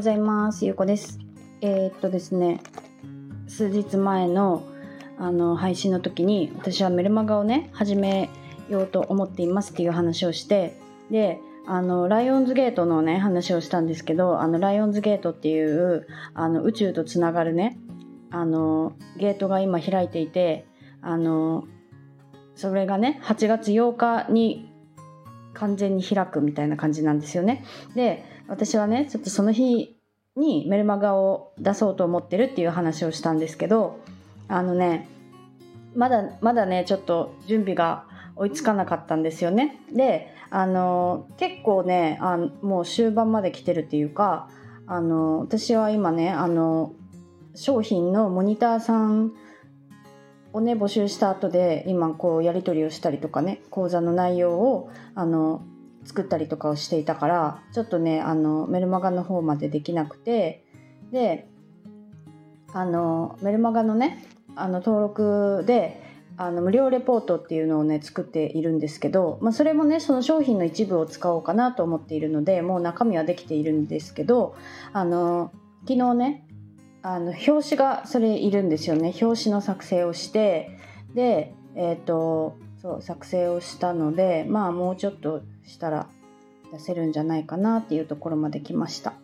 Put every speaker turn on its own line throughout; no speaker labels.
ございます。ゆうこです。えー、っとですね、数日前のあの配信の時に私はメルマガをね始めようと思っていますっていう話をしてであのライオンズゲートのね話をしたんですけどあのライオンズゲートっていうあの宇宙とつながるねあのゲートが今開いていてあのそれがね8月8日に完全に開くみたいな感じなんですよね。で私はねちょっとその日にメルマガを出そうと思ってるっていう話をしたんですけどあのねまだまだねちょっと準備が追いつかなかったんですよね。であの結構ねあもう終盤まで来てるっていうかあの私は今ねあの商品のモニターさんをね募集した後で今こうやり取りをしたりとかね講座の内容をあの作ったりとかをしていたからちょっとねあのメルマガの方までできなくてであのメルマガのねあの登録であの無料レポートっていうのをね作っているんですけど、まあ、それもねその商品の一部を使おうかなと思っているのでもう中身はできているんですけどあの昨日ねあの表紙がそれいるんですよね。表紙の作成をしてでえっ、ー、とそう作成をしたのでまあもうちょっとしたら出せるんじゃないかなっていうところまで来ました。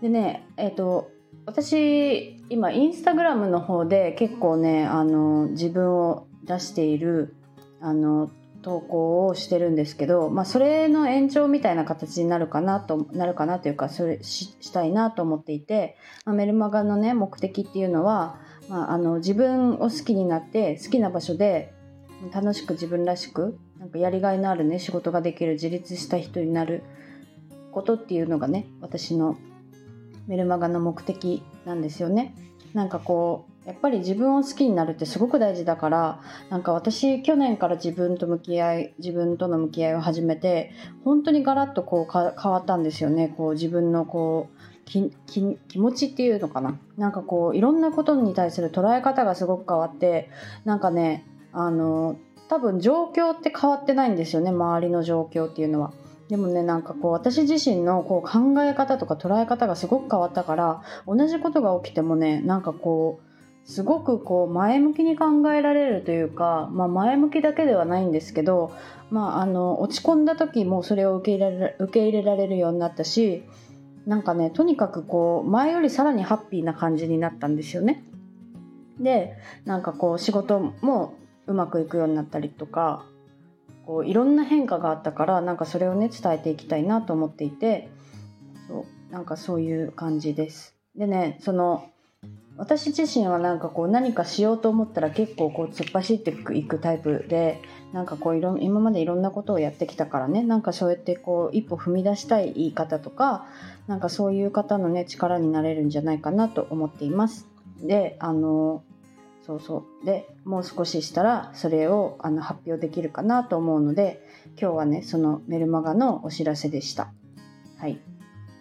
でねえっ、ー、と私今インスタグラムの方で結構ねあの自分を出しているあの投稿をしてるんですけど、まあ、それの延長みたいな形になるかなとなるかなというかそれしたいなと思っていて、まあ、メルマガのね目的っていうのは、まあ、あの自分を好きになって好きな場所で楽しく自分らしくなんかやりがいのあるね仕事ができる自立した人になることっていうのがね私のメルマガの目的なんですよね。なんかこうやっぱり自分を好きになるってすごく大事だからなんか私去年から自分と向き合い自分との向き合いを始めて本当にガラッとこう変わったんですよねこう自分のこう気持ちっていうのかななんかこういろんなことに対する捉え方がすごく変わってなんかねあの多分状況って変わってないんですよね周りの状況っていうのは。でもねなんかこう私自身のこう考え方とか捉え方がすごく変わったから同じことが起きてもねなんかこうすごくこう前向きに考えられるというか、まあ、前向きだけではないんですけど、まあ、あの落ち込んだ時もそれを受け入れられ受け入れられるようになったしなんかねとにかくこう前よりさらにハッピーな感じになったんですよね。でなんかこう仕事もうまくいくようになったりとかこういろんな変化があったからなんかそれをね伝えていきたいなと思っていてそうなんかそういう感じです。でねその私自身はなんかこう何かしようと思ったら結構こう突っ走っていくタイプでなんかこういろ今までいろんなことをやってきたからねなんかそうやってこう一歩踏み出したい言い方とかなんかそういう方のね力になれるんじゃないかなと思っています。であのそうそう。でもう少ししたらそれをあの発表できるかなと思うので今日はねそのメルマガのお知らせでした。はい、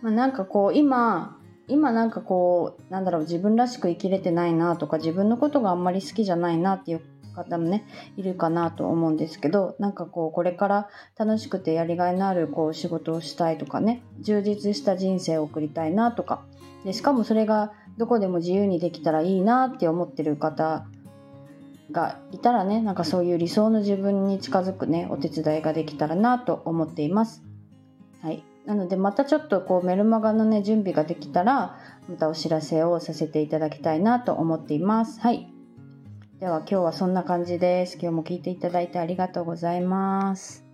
まあ、なんかこう今今なんかこうなんだろう自分らしく生きれてないなとか自分のことがあんまり好きじゃないなっていう方もねいるかなと思うんですけどなんかこうこれから楽しくてやりがいのあるこう仕事をしたいとかね充実した人生を送りたいなとかでしかもそれがどこでも自由にできたらいいなって思ってる方がいたらねなんかそういう理想の自分に近づくねお手伝いができたらなと思っています。はい、なのでまたちょっとこうメルマガのね準備ができたらまたお知らせをさせていただきたいなと思っています。はい。では今日はそんな感じです。今日も聞いていただいてありがとうございます。